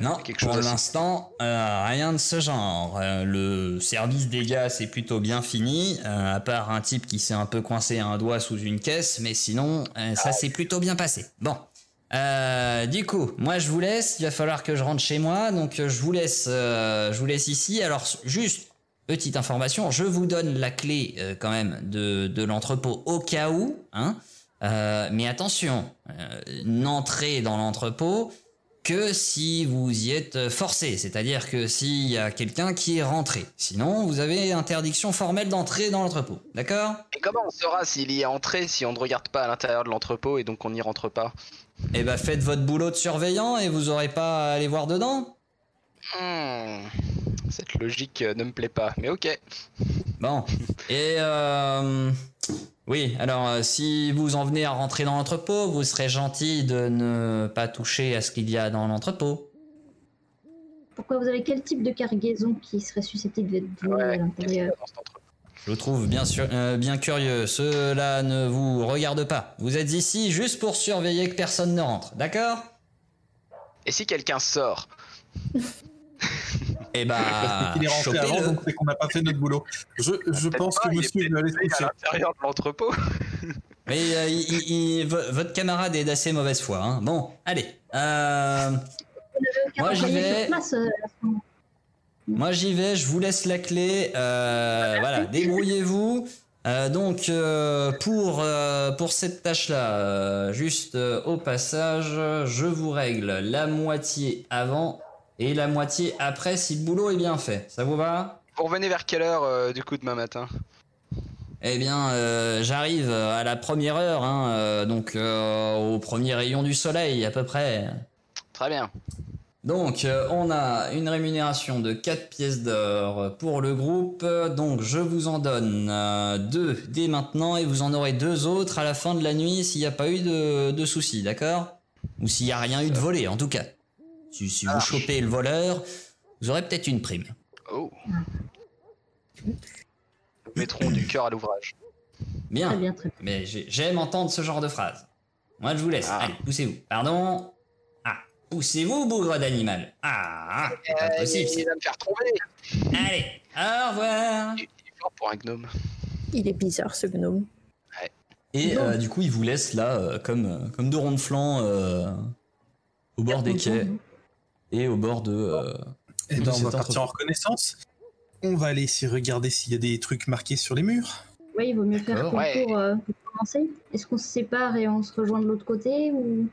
Non, quelque pour l'instant, euh, rien de ce genre. Euh, le service des gars, c'est plutôt bien fini, euh, à part un type qui s'est un peu coincé un doigt sous une caisse, mais sinon, ça s'est plutôt bien passé. Bon. Du coup, moi je vous laisse, il va falloir que je rentre chez moi, donc je vous laisse, je vous laisse ici. Alors juste, petite information, je vous donne la clé quand même de, de l'entrepôt au cas où, hein. Euh, mais attention, euh, n'entrez dans l'entrepôt que si vous y êtes forcé, c'est-à-dire que s'il y a quelqu'un qui est rentré. Sinon, vous avez interdiction formelle d'entrer dans l'entrepôt. D'accord? Et comment on saura s'il y est entré si on ne regarde pas à l'intérieur de l'entrepôt et donc on n'y rentre pas? Eh ben, faites votre boulot de surveillant et vous aurez pas à aller voir dedans. Hmm, Cette logique ne me plaît pas, mais ok. Bon. Et euh, oui, alors euh, si vous en venez à rentrer dans l'entrepôt, vous serez gentil de ne pas toucher à ce qu'il y a dans l'entrepôt. Pourquoi vous avez quel type de cargaison qui serait susceptible d'être volé à Ouais, l'intérieur Je vous trouve bien, sûr, euh, bien curieux. Cela ne vous regarde pas. Vous êtes ici juste pour surveiller que personne ne rentre, d'accord? Et si quelqu'un sort? Eh bah, il est rentré avant, donc c'est qu'on n'a pas fait notre boulot. Je, pense pas, que il est monsieur peut-être va aller se à l'intérieur de l'entrepôt. Mais euh, il- il- il- vo- votre camarade est d'assez mauvaise foi. Hein. Bon, allez. Euh, Moi, j'y vais. Moi j'y vais, je vous laisse la clé. Euh, voilà, débrouillez-vous. Euh, donc euh, pour, euh, pour cette tâche-là, euh, juste euh, au passage, je vous règle la moitié avant et la moitié après si le boulot est bien fait. Ça vous va? Vous revenez vers quelle heure euh, du coup demain matin? Eh bien, euh, j'arrive à la première heure, hein, euh, donc euh, au premier rayon du soleil à peu près. Très bien. Donc, euh, on a une rémunération de 4 pièces d'or pour le groupe. Donc, je vous en donne 2 dès maintenant et vous en aurez deux autres à la fin de la nuit s'il n'y a pas eu de, de soucis, d'accord? Ou s'il n'y a rien eu de volé, en tout cas. Si, si vous Ah. chopez le voleur, vous aurez peut-être une prime. Oh. Nous mettrons du cœur à l'ouvrage. Bien, Très bien, très bien. mais j'ai- j'aime entendre ce genre de phrase. Moi, je vous laisse. Ah. Allez, poussez-vous. Pardon Ah, poussez-vous, bougre d'animal. Ah, ah, c'est pas Euh, possible. il c'est- va me faire tomber. Allez, au revoir Il est fort pour un gnome. Il est bizarre ce gnome. Et Bon. euh, du coup, ils vous laissent là, euh, comme, euh, comme deux ronds de flanc, euh, au bord des quais et au bord de. euh, Et Oui, ben, on va partir en reconnaissance. On va aller essayer de regarder s'il y a des trucs marqués sur les murs. Oui, il vaut mieux faire ton Ouais. tour euh, pour commencer. Est-ce qu'on se sépare et on se rejoint de l'autre côté ou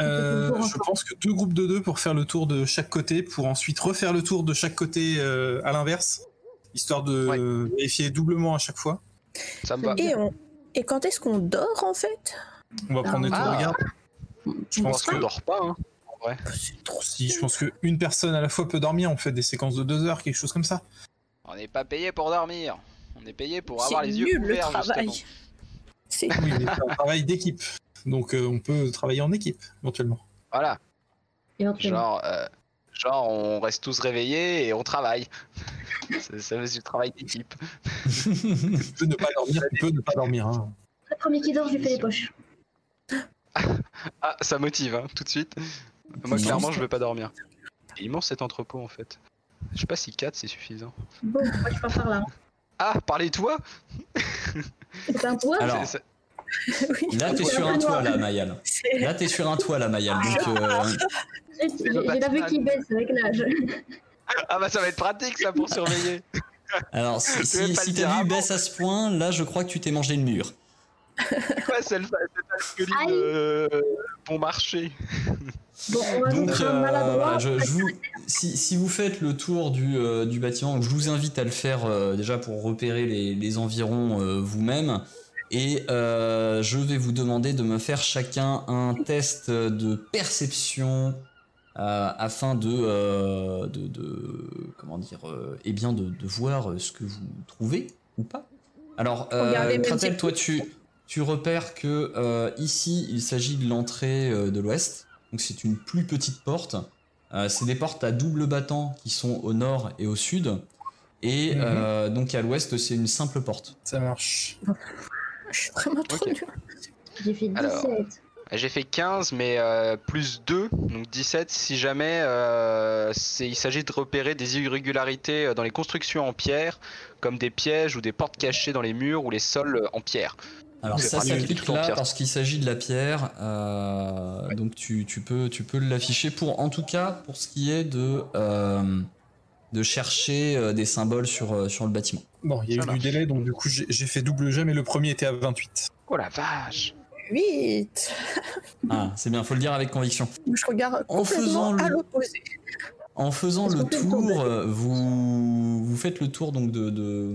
Euh, tour je pense que deux groupes de deux pour faire le tour de chaque côté, pour ensuite refaire le tour de chaque côté euh, à l'inverse, histoire de Ouais. vérifier doublement à chaque fois. Ça me va. Et, on... Et quand est-ce qu'on dort en fait? On va prendre des tours Ah. de garde. Je Je pense pense qu'on dort pas. Hein. En vrai. C'est trop si, je pense qu'une personne à la fois peut dormir. On fait des séquences de deux heures, quelque chose comme ça. On n'est pas payé pour dormir. On est payé pour avoir les yeux nul le ouverts. travail. C'est Oui, mais c'est un travail d'équipe, donc euh, on peut travailler en équipe éventuellement. Voilà. éventuellement. Genre, euh, genre, on reste tous réveillés et on travaille. ça, ça fait du travail d'équipe. Tu peux ne pas dormir, tu peux ne pas dormir. hein. Le premier qui dort, je lui fais les poches. Ah, ça motive, hein, tout de suite. Moi, clairement, c'est- je veux pas dormir. Il est immense cet entrepôt en fait. Je sais pas si 4 c'est suffisant. Bon, moi je pars par là. Ah, parlez-toi C'est un toit Alors, C'est- c'est- oui, là, t'es sur un toit, là, Mayal. c'est- Là, t'es sur un toit, là, Mayal. Donc, euh, J'ai j'ai la vue qui baisse avec l'âge. Ah bah ça va être pratique ça pour surveiller. alors, si, Je vais si, pas si le dire ta vue avant. baisse à ce point, là, je crois que tu t'es mangé le mur. Ouais, c'est le c'est colline euh, bon marché. Bon, on va Donc, euh, voilà, je, je vous, si, si vous faites le tour du, euh, du bâtiment, je vous invite à le faire euh, déjà pour repérer les, les environs euh, vous-même. Et euh, je vais vous demander de me faire chacun un test de perception euh, afin de, euh, de, de- comment dire, euh, eh bien de, de voir ce que vous trouvez ou pas. Alors, euh, Kratel, toi, tu, tu repères que euh, ici, il s'agit de l'entrée euh, de l'ouest. Donc c'est une plus petite porte. Euh, c'est des portes à double battant qui sont au nord et au sud. Et Mhm. euh, donc à l'ouest, c'est une simple porte. Ça marche. Je suis vraiment trop Ok. nulle. J'ai fait 17. Alors. J'ai fait 15 mais euh, plus 2, donc 17 si jamais euh, il s'agit de repérer des irrégularités dans les constructions en pierre, comme des pièges ou des portes cachées dans les murs ou les sols en pierre. Alors ça tout en là parce qu'il s'agit de la pierre. euh, Donc tu, tu peux, tu peux l'afficher pour, en tout cas, pour ce qui est de, euh, de chercher euh, des symboles sur, sur le bâtiment. Bon, il y a Ça eu du délai, donc du coup j'ai fait double jet, mais le premier était à 28. Oh la vache 8 Ah, c'est bien, faut le dire avec conviction. Je regarde En faisant complètement le- à l'opposé. En faisant le tour vous, vous faites le tour donc de, de,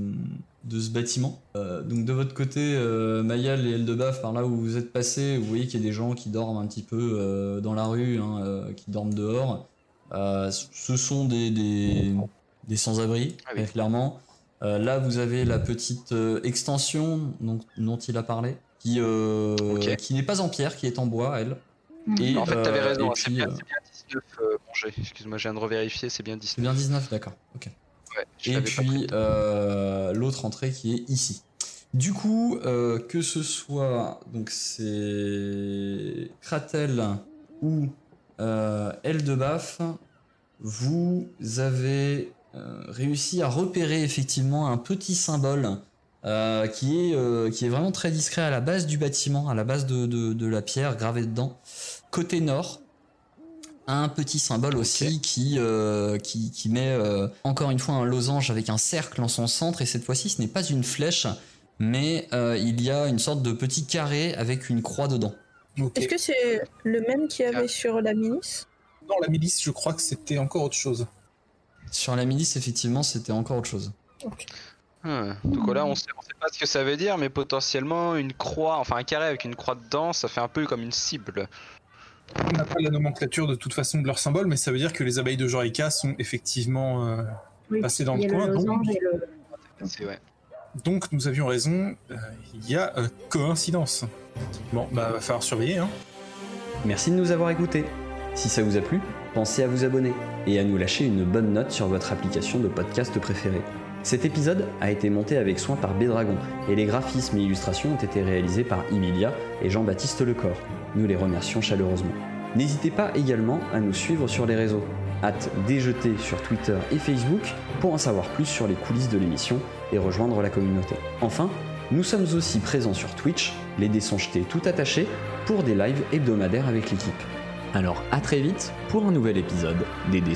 de ce bâtiment. Euh, donc de votre côté, euh, Mayal et Eldebaf, par là où vous êtes passé, vous voyez qu'il y a des gens qui dorment un petit peu euh, dans la rue, hein, euh, qui dorment dehors. Euh, ce sont des, des, des sans-abri, Ah oui. clairement. Euh, là, vous avez la petite euh, extension donc, dont il a parlé, qui, euh, qui n'est pas en pierre, qui est en bois, elle. Mhm. Et, En fait, t'avais raison, hein, c'est bien, euh, c'est bien 19 euh, mon jet. Excuse-moi, je viens de revérifier, c'est bien c'est 19. bien 19, d'accord. ok. Ouais, Et puis euh, l'autre entrée qui est ici. Du coup, euh, que ce soit donc c'est Kratel ou euh, Eldebaf, vous avez euh, réussi à repérer effectivement un petit symbole euh, qui, est, euh, qui est vraiment très discret à la base du bâtiment, à la base de, de- de la pierre gravée dedans. Côté nord, un petit symbole aussi qui, euh, qui, qui met euh, encore une fois un losange avec un cercle en son centre et cette fois-ci ce n'est pas une flèche mais euh, il y a une sorte de petit carré avec une croix dedans. Est-ce que c'est le même qu'il y avait sur la milice? Dans la milice, je crois que c'était encore autre chose. Sur la milice effectivement c'était encore autre chose. Hmm. Donc là, on sait, on sait pas ce que ça veut dire, mais potentiellement une croix, enfin un carré avec une croix dedans, ça fait un peu comme une cible. On n'a pas la nomenclature de toute façon de leur symbole, mais ça veut dire que les abeilles de Jorica sont effectivement. euh, Oui. Passer dans le coin, le donc. losange et le. C'est ouais. Donc nous avions raison, euh, il y a euh, coïncidence. Bon, bah va falloir surveiller, hein. Merci de nous avoir écoutés. Si ça vous a plu, pensez à vous abonner et à nous lâcher une bonne note sur votre application de podcast préférée. Cet épisode a été monté avec soin par Bédragon et les graphismes et illustrations ont été réalisés par Emilia et Jean-Baptiste Lecor. Nous les remercions chaleureusement. N'hésitez pas également à nous suivre sur les réseaux. Hâte déjeter sur Twitter et Facebook pour en savoir plus sur les coulisses de l'émission et rejoindre la communauté. Enfin, nous sommes aussi présents sur Twitch, les dés tout attachés, pour des lives hebdomadaires avec l'équipe. Alors à très vite pour un nouvel épisode des dés.